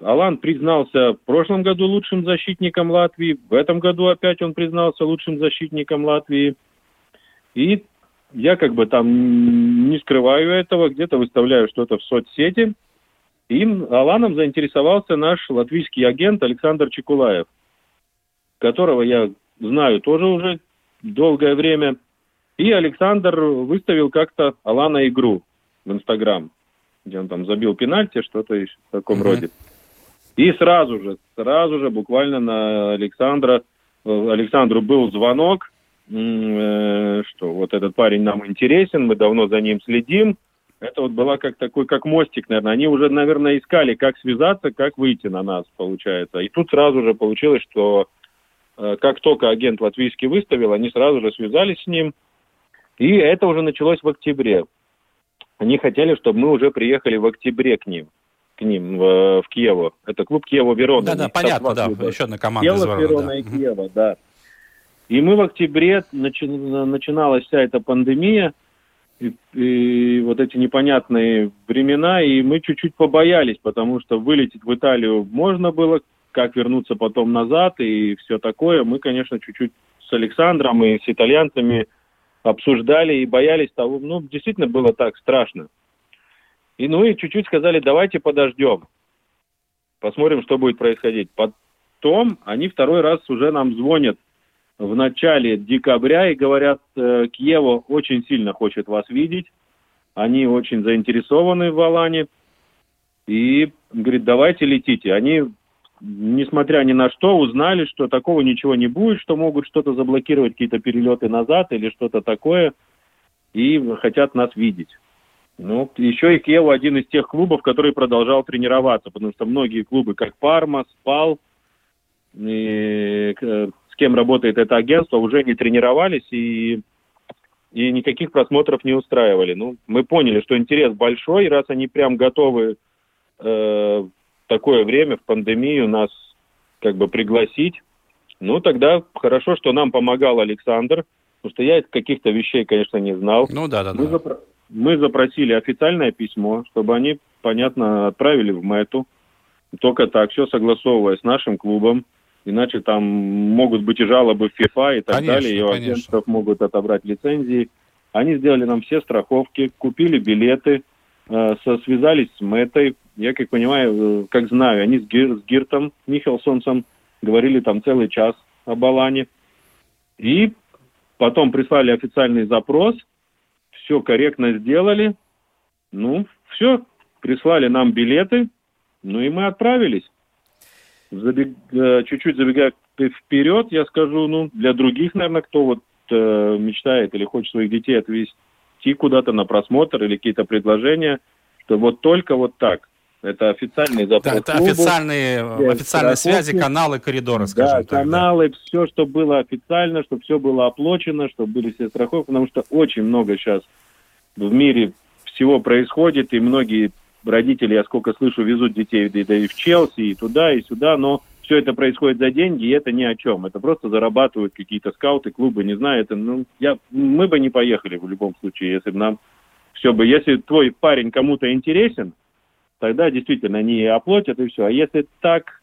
Алан признался в прошлом году лучшим защитником Латвии, в этом году опять он признался лучшим защитником Латвии. И я как бы там не скрываю этого, где-то выставляю что-то в соцсети. Им, Аланом заинтересовался наш латвийский агент Александр Чекулаев, которого я знаю тоже уже долгое время. И Александр выставил как-то Алана игру в Инстаграм, где он там забил пенальти, что-то в таком Мгм. роде. И сразу же, сразу же, буквально на Александра, э, Александру был звонок, что вот этот парень нам интересен, мы давно за ним следим. Это вот была как такой, как мостик, наверное. Они уже, наверное, искали, как связаться, как выйти на нас, получается. И тут сразу же получилось, что э, как только агент латвийский выставил, они сразу же связались с ним. И это уже началось в октябре. Они хотели, чтобы мы уже приехали в октябре к ним, к ним в, в Киеву. Это клуб Киева Верона. Да, да, понятно, да. Еще одна команда из Киева, Ворона, Верона да. и. Киева, да. И мы в октябре начи- начиналась вся эта пандемия, и, и вот эти непонятные времена, и мы чуть-чуть побоялись, потому что вылететь в Италию можно было, как вернуться потом назад и все такое. Мы, конечно, чуть-чуть с Александром и с итальянцами обсуждали и боялись того, ну, действительно было так страшно. И ну и чуть-чуть сказали, давайте подождем, посмотрим, что будет происходить. Потом они второй раз уже нам звонят в начале декабря и говорят, э, Киево очень сильно хочет вас видеть, они очень заинтересованы в Алане, и говорит, давайте летите. Они, несмотря ни на что, узнали, что такого ничего не будет, что могут что-то заблокировать, какие-то перелеты назад или что-то такое, и хотят нас видеть. Ну, еще и Киево один из тех клубов, который продолжал тренироваться, потому что многие клубы, как Парма, Спал, и, э, кем работает это агентство, уже не тренировались и, и никаких просмотров не устраивали. Ну, мы поняли, что интерес большой, раз они прям готовы э, такое время, в пандемию, нас как бы пригласить, ну, тогда хорошо, что нам помогал Александр, потому что я каких-то вещей, конечно, не знал. Ну, да, да, мы да. Запро- мы запросили официальное письмо, чтобы они, понятно, отправили в МЭТу. Только так, все согласовывая с нашим клубом. Иначе там могут быть и жалобы в ФИФА и так Конечно, далее. И у агентов могут отобрать лицензии. Они сделали нам все страховки, купили билеты, э, связались с Мэтой. Я, как понимаю, э, как знаю, они с, Гир- с Гиртом Михелсонсом говорили там целый час об Алане. И потом прислали официальный запрос, все корректно сделали. Ну, все, прислали нам билеты, ну и мы отправились. Забег- э, Чуть-чуть забегая вперед, я скажу, ну, для других, наверное, кто вот э, мечтает или хочет своих детей отвезти куда-то на просмотр или какие-то предложения, что вот только вот так. Это официальный запрос Да, это клубу. официальные, Без официальные связи, каналы, коридоры, Да, скажем так. да. каналы, все, что было официально, чтобы все было оплачено, чтобы были все страховки, потому что очень много сейчас в мире всего происходит, и многие родители, я сколько слышу, везут детей да, и в Челси, и туда, и сюда, но все это происходит за деньги, и это ни о чем. Это просто зарабатывают какие-то скауты, клубы, не знаю, это, ну, я, мы бы не поехали в любом случае, если бы нам все бы, если твой парень кому-то интересен, тогда действительно они оплатят и все. А если так,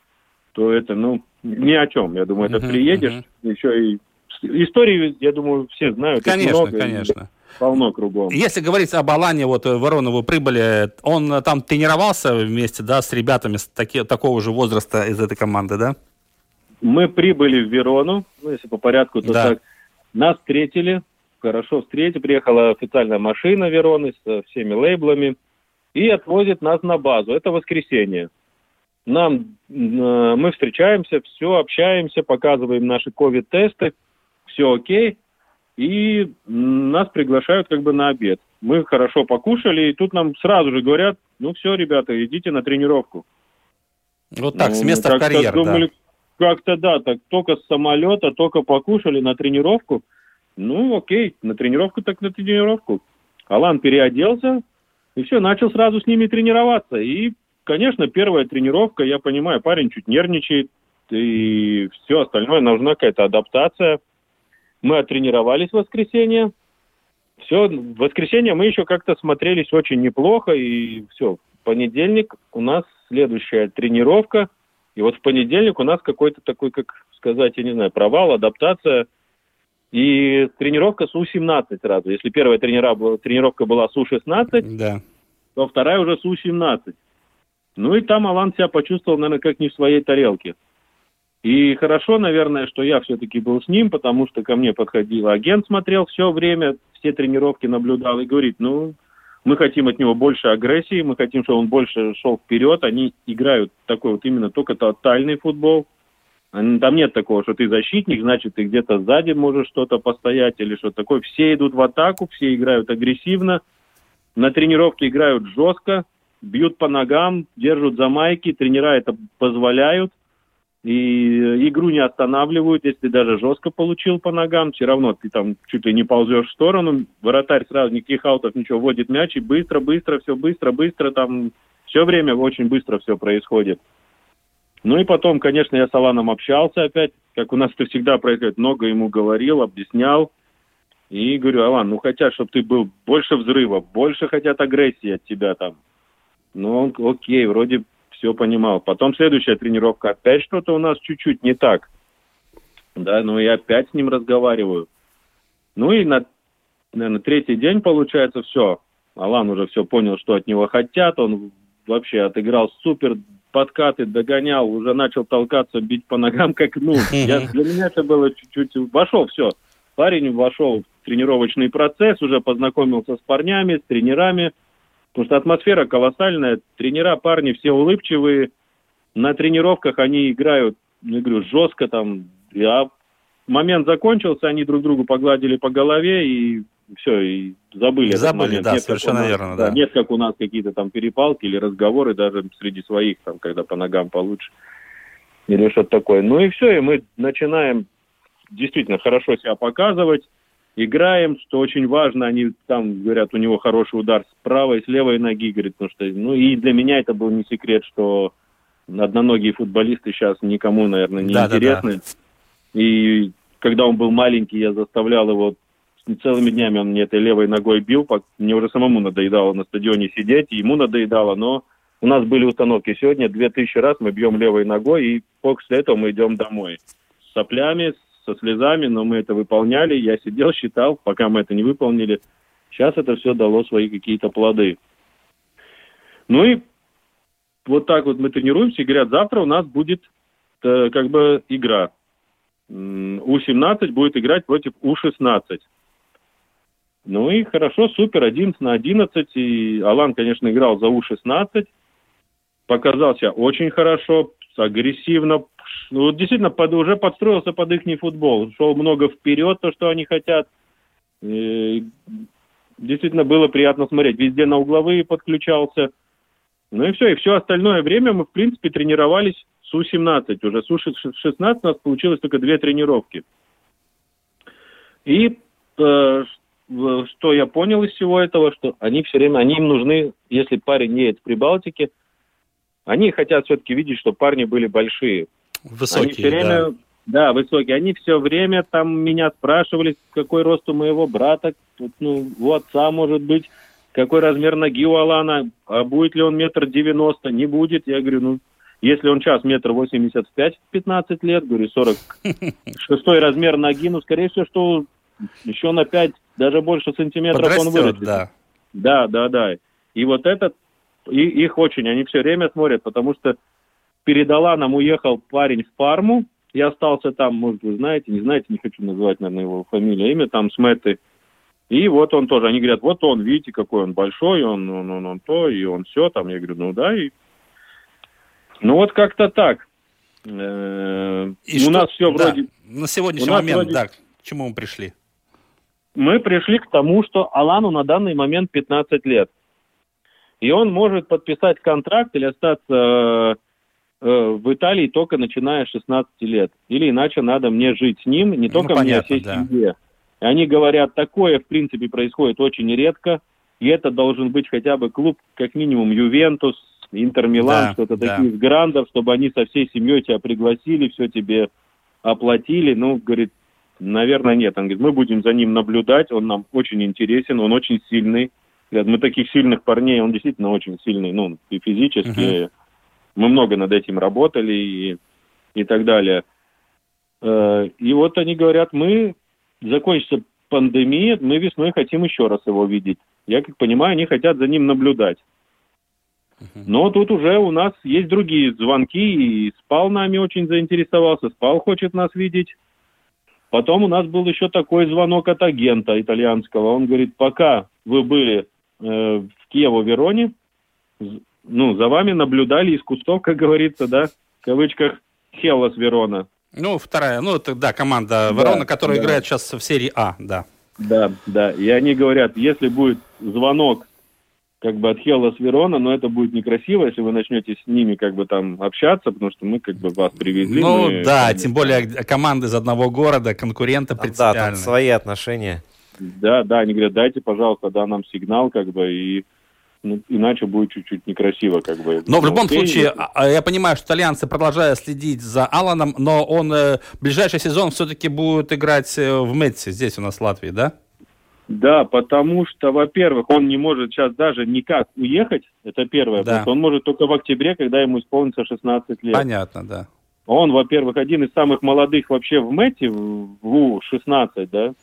то это, ну, ни о чем. Я думаю, это приедешь, еще и истории, я думаю, все знают. Конечно, много, конечно. Полно кругом. Если говорить об Алане, вот э, Воронову прибыли, он э, там тренировался вместе, да, с ребятами с таки- такого же возраста из этой команды, да? Мы прибыли в Верону, ну, если по порядку, то Да. так. Нас встретили, хорошо встретили. Приехала официальная машина Вероны со всеми лейблами и отвозит нас на базу. Это воскресенье. Нам, э, мы встречаемся, все, общаемся, показываем наши ковид-тесты, все окей. И нас приглашают как бы на обед. Мы хорошо покушали, и тут нам сразу же говорят, ну все, ребята, идите на тренировку. Вот так, Ну, с места в карьер, думали, Как-то да, так только с самолета, только покушали на тренировку. Ну, окей, на тренировку так на тренировку. Алан переоделся, и все, начал сразу с ними тренироваться. И, конечно, первая тренировка, я понимаю, парень чуть нервничает, и все остальное, нужна какая-то адаптация. Мы оттренировались в воскресенье. Все, в воскресенье мы еще как-то смотрелись очень неплохо, и все, в понедельник у нас следующая тренировка, и вот в понедельник у нас какой-то такой, как сказать, я не знаю, провал, адаптация, и тренировка с У-17 сразу. Если первая тренера, тренировка была с У-16, да. то вторая уже с У-17. Ну и там Алан себя почувствовал, наверное, как не в своей тарелке. И хорошо, наверное, что я все-таки был с ним, потому что ко мне подходил агент, смотрел все время, все тренировки наблюдал и говорит, ну, мы хотим от него больше агрессии, мы хотим, чтобы он больше шел вперед. Они играют такой вот именно только тотальный футбол. Там нет такого, что ты защитник, значит, ты где-то сзади можешь что-то постоять или что-то такое. Все идут в атаку, все играют агрессивно. На тренировке играют жестко, бьют по ногам, держат за майки, тренера это позволяют. И э, игру не останавливают, если даже жестко получил по ногам, все равно ты там чуть ли не ползешь в сторону, вратарь сразу никаких аутов, ничего, вводит мяч, и быстро, быстро, все быстро, быстро, там все время очень быстро все происходит. Ну и потом, конечно, я с Аланом общался опять, как у нас это всегда происходит, много ему говорил, объяснял. И говорю, Алан, ну хотят, чтобы ты был больше взрыва, больше хотят агрессии от тебя там. Ну, он, окей, вроде все понимал. Потом следующая тренировка, опять что-то у нас чуть-чуть не так. Да, ну и опять с ним разговариваю. Ну и на наверное, третий день получается, все. Алан уже все понял, что от него хотят. Он вообще отыграл супер подкаты, догонял, уже начал толкаться, бить по ногам, как, ну, я, для меня это было чуть-чуть... Вошел, все. Парень вошел в тренировочный процесс, уже познакомился с парнями, с тренерами, потому что атмосфера колоссальная. Тренера, парни все улыбчивые. На тренировках они играют, я говорю, жестко там. Я момент закончился, они друг другу погладили по голове и все, и забыли. Забыли, да, нет, совершенно нас, верно, да. Нет, как у нас какие-то там перепалки или разговоры даже среди своих, там, когда по ногам получше. Или что-то такое. Ну и все, и мы начинаем действительно хорошо себя показывать, играем, что очень важно, они там говорят, у него хороший удар с правой, с левой ноги, говорит, потому что, ну и для меня это был не секрет, что одноногие футболисты сейчас никому, наверное, не да, интересны. Да, да. И когда он был маленький, я заставлял его целыми днями он мне этой левой ногой бил, мне уже самому надоедало на стадионе сидеть, и ему надоедало, но у нас были установки. Сегодня 2000 раз мы бьем левой ногой, и после этого мы идем домой. С соплями, со слезами, но мы это выполняли. Я сидел, считал, пока мы это не выполнили. Сейчас это все дало свои какие-то плоды. Ну и вот так вот мы тренируемся и говорят, завтра у нас будет э, как бы игра. У-17 будет играть против У-16. Ну и хорошо, супер, 11 на 11. И Алан, конечно, играл за У-16. Показался очень хорошо, агрессивно. Ну, вот действительно, под, уже подстроился под их футбол. Шел много вперед, то, что они хотят. И действительно было приятно смотреть. Везде на угловые подключался. Ну и все, и все остальное время мы, в принципе, тренировались с У-17. Уже с У-16 у нас получилось только две тренировки. И э, что я понял из всего этого, что они все время, они им нужны, если парень едет в Прибалтике, они хотят все-таки видеть, что парни были большие. Высокие, они все время, да. Да, высокие. Они все время там меня спрашивали, какой рост у моего брата, ну, у отца может быть, какой размер ноги у Алана, а будет ли он метр девяносто, не будет. Я говорю, ну, если он сейчас метр восемьдесят пять 15 лет, говорю, сорок шестой размер ноги, ну, скорее всего, что еще на 5, даже больше сантиметров Подрастет, он вырастет. Да. да, да, да. И вот этот, и, их очень, они все время смотрят, потому что перед Аланом уехал парень в Парму, и остался там, может, вы знаете, не знаете, не хочу называть, наверное, его фамилию, имя, там с Мэтты. И вот он тоже, они говорят, вот он, видите, какой он большой, он, он, он, он то, и он все, там, я говорю, ну да, и... Ну вот как-то так. Э, и у что? нас все да. вроде... На сегодняшний момент, вроде... да, к чему мы пришли? мы пришли к тому, что Алану на данный момент 15 лет. И он может подписать контракт или остаться э, в Италии только начиная с 16 лет. Или иначе надо мне жить с ним, не ну, только ну, понятно, мне, а всей да. семье. И они говорят, такое, в принципе, происходит очень редко. И это должен быть хотя бы клуб, как минимум, Ювентус, Интер Милан, да, что-то да. таких грандов, чтобы они со всей семьей тебя пригласили, все тебе оплатили. Ну, говорит, Наверное, нет. Он говорит, мы будем за ним наблюдать, он нам очень интересен, он очень сильный. Говорят, мы таких сильных парней, он действительно очень сильный, ну, и физически. Uh-huh. Мы много над этим работали и, и так далее. Э, и вот они говорят, мы, закончится пандемия, мы весной хотим еще раз его видеть. Я как понимаю, они хотят за ним наблюдать. Но тут уже у нас есть другие звонки, и Спал нами очень заинтересовался, Спал хочет нас видеть. Потом у нас был еще такой звонок от агента итальянского. Он говорит, пока вы были э, в Киево-Вероне, ну, за вами наблюдали из кустов, как говорится, да, в кавычках, Хеллас Верона. Ну, вторая, ну, это, да, команда Верона, да, которая да. играет сейчас в серии А, да. Да, да, и они говорят, если будет звонок как бы от Хеллас Верона, но это будет некрасиво, если вы начнете с ними как бы там общаться, потому что мы как бы вас привезли. Ну мы, да, мы... тем более команды из одного города, конкуренты принципиально. Да, там свои отношения. Да, да, они говорят, дайте, пожалуйста, да, нам сигнал, как бы, и ну, иначе будет чуть-чуть некрасиво, как бы. Но в любом случае, а, а, я понимаю, что итальянцы продолжают следить за Аланом, но он э, ближайший сезон все-таки будет играть э, в Метсе, здесь у нас в Латвии, да? Да, потому что, во-первых, он не может сейчас даже никак уехать, это первое. Да. Он может только в октябре, когда ему исполнится 16 лет. Понятно, да. Он, во-первых, один из самых молодых вообще в Мэте, в У-16, да.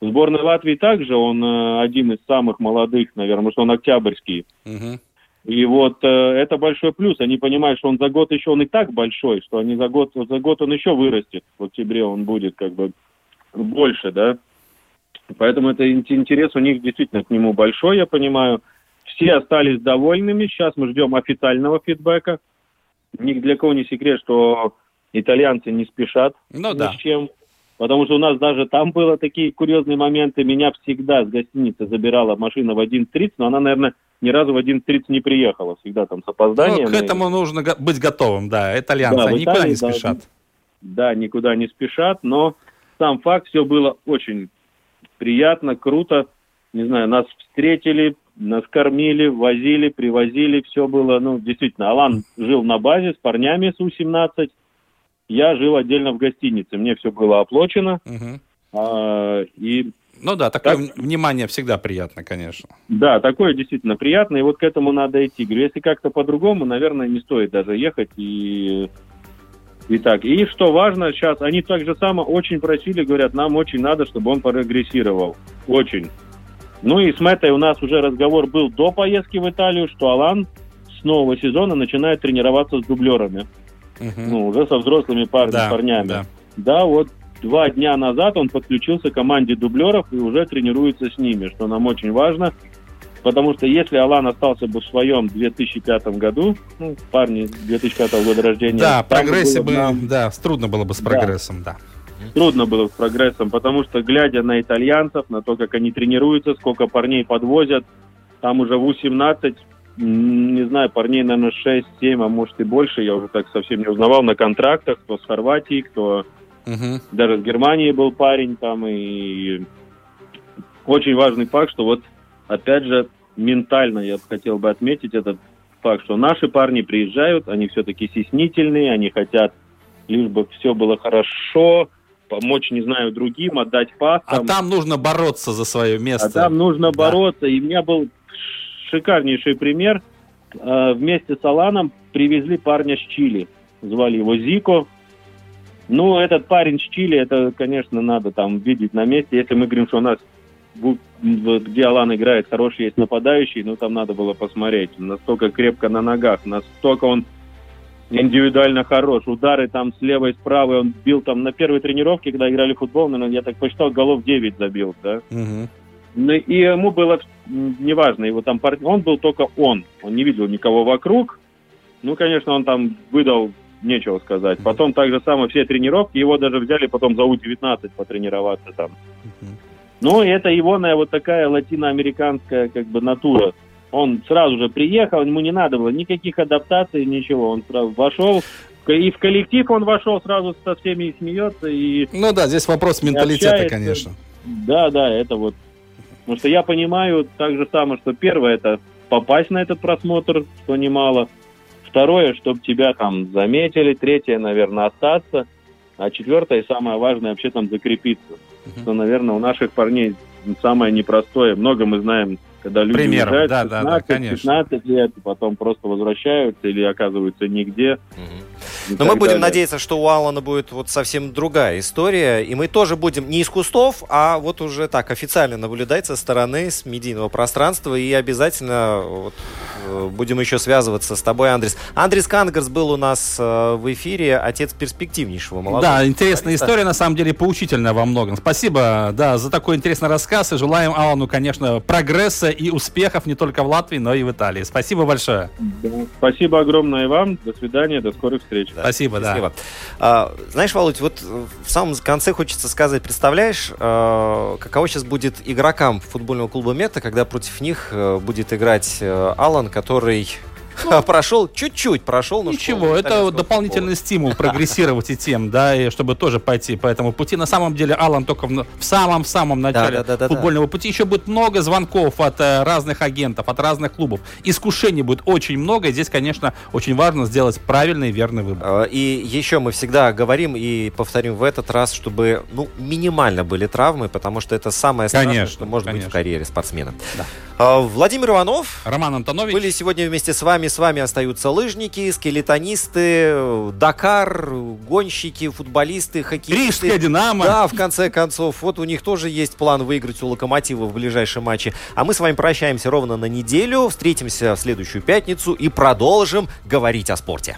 В сборной Латвии также он э, один из самых молодых, наверное, потому что он октябрьский. Мгм. И вот э, это большой плюс. Они понимают, что он за год еще он и так большой, что они за год, за год он еще вырастет. В октябре он будет как бы больше, да. Поэтому это ин- интерес у них действительно к нему большой, я понимаю. Все остались довольными. Сейчас мы ждем официального фидбэка. Ни для кого не секрет, что итальянцы не спешат Ну ни да. с чем. Потому что у нас даже там было такие курьезные моменты. Меня всегда с гостиницы забирала машина в 11.30, но она, наверное, ни разу в 11.30 не приехала. Всегда там с опозданием. Ну, к этому нужно го- быть готовым, да. Итальянцы, Да, они никуда Италии, не да, спешат. Да, никуда не спешат, но сам факт, все было очень приятно, круто. Не знаю, нас встретили, нас кормили, возили, привозили, все было, ну, действительно. Алан жил на базе с парнями с У-17, я жил отдельно в гостинице, мне все было оплачено. Мгм. а, и Ну да, такое Так. вн- внимание всегда приятно, конечно. Да, такое действительно приятно, и вот к этому надо идти. Говорю, если как-то по-другому, наверное, не стоит даже ехать и... И так. И что важно, сейчас они так же само очень просили, говорят, нам очень надо, чтобы он прогрессировал. Очень. Ну и с Мэтой у нас уже разговор был до поездки в Италию, что Алан с нового сезона начинает тренироваться с дублерами. Мгм. Ну, уже со взрослыми пар- Да, парнями. да. Да, вот два дня назад он подключился к команде дублеров и уже тренируется с ними, что нам очень важно. Потому что если Алан остался бы в своем 2005 году, ну, парни 2005 года рождения, Да, прогрессе бы, нам да, трудно было бы с Да. прогрессом, да. трудно было с прогрессом, потому что, глядя на итальянцев, на то, как они тренируются, сколько парней подвозят, там уже в У-17, м, не знаю, парней, наверное, 6-7, а может и больше, я уже так совсем не узнавал, на контрактах, кто с Хорватии, кто Мгм. даже с Германии был парень там, и очень важный факт, что вот, опять же, ментально я хотел бы отметить этот факт, что наши парни приезжают, они все-таки стеснительные, они хотят, лишь бы все было хорошо, помочь, не знаю, другим, отдать пас. А там нужно бороться за свое а место. там нужно Да. бороться. И у меня был шикарнейший пример. Э, Вместе с Аланом привезли парня с Чили. Звали его Зико. Ну, этот парень с Чили, это, конечно, надо там видеть на месте. Если мы говорим, что у нас, где Алан играет, хороший есть нападающий, ну, там надо было посмотреть. Настолько крепко на ногах, настолько он индивидуально хорош. Удары там с левой, с правой. Он бил там на первой тренировке, когда играли в футбол, наверное, я так посчитал, голов 9 забил, да. Мгм. Ну, и ему было неважно, его там пар- он был только он, он не видел никого вокруг. Ну, конечно, он там выдал нечего сказать. Потом так же самое все тренировки, его даже взяли потом за У-19 потренироваться там. Мгм. Ну, это его вот такая латиноамериканская как бы натура. Он сразу же приехал, ему не надо было никаких адаптаций, ничего. Он сразу вошел, и в коллектив он вошел, сразу со всеми и смеется, и Ну да, здесь вопрос менталитета, общается. конечно. да, да, это вот. Потому что я понимаю так же самое, что первое это попасть на этот просмотр, что немало. Второе, чтобы тебя там заметили. Третье, наверное, остаться. А четвертое и самое важное вообще там закрепиться. Мгм. Что, наверное, у наших парней самое непростое. Много мы знаем, когда люди Примеров, уезжают да, в да, да, 15, конечно. 15 лет, потом просто возвращаются или оказываются нигде. И Но мы будем далее. надеяться, что у Алана будет вот совсем другая история, и мы тоже будем не из кустов, а вот уже так официально наблюдать со стороны, с медийного пространства, и обязательно вот, э, будем еще связываться с тобой, Андрес. Андрес Кангарс был у нас э, в эфире, отец перспективнейшего молодого. Да, интересная история, на самом деле, поучительная во многом. Спасибо, да, за такой интересный рассказ, и желаем Алану, конечно, прогресса и успехов не только в Латвии, но и в Италии. Спасибо большое. Да. Спасибо огромное вам. До свидания, до скорых встреч. Да, Спасибо, да. счастливо. А, знаешь, Володь, вот в самом конце хочется сказать, представляешь, э, каково сейчас будет игрокам футбольного клуба Мета, когда против них э, будет играть э, Алан, который прошел, чуть-чуть прошел. но Ну, Ничего, школу это дополнительный стимул прогрессировать и тем, да, и чтобы тоже пойти по этому пути. На самом деле, Алан только в, самом-самом начале да, да, да, футбольного пути. Еще будет много звонков от э, разных агентов, от разных клубов. Искушений будет очень много, и здесь, конечно, очень важно сделать правильный и верный выбор. Э, И еще мы всегда говорим и повторим в этот раз, чтобы ну, минимально были травмы, потому что это самое страшное, Конечно, что может быть конечно. в карьере спортсмена. Да. Э, Владимир Иванов, Роман Антонович. были сегодня вместе с вами. с вами остаются лыжники, скелетонисты, Дакар, гонщики, футболисты, хоккеисты. Рижская «Динамо». Да, в конце концов. Вот у них тоже есть план выиграть у «Локомотива» в ближайшем матче. А мы с вами прощаемся ровно на неделю. Встретимся в следующую пятницу и продолжим говорить о спорте.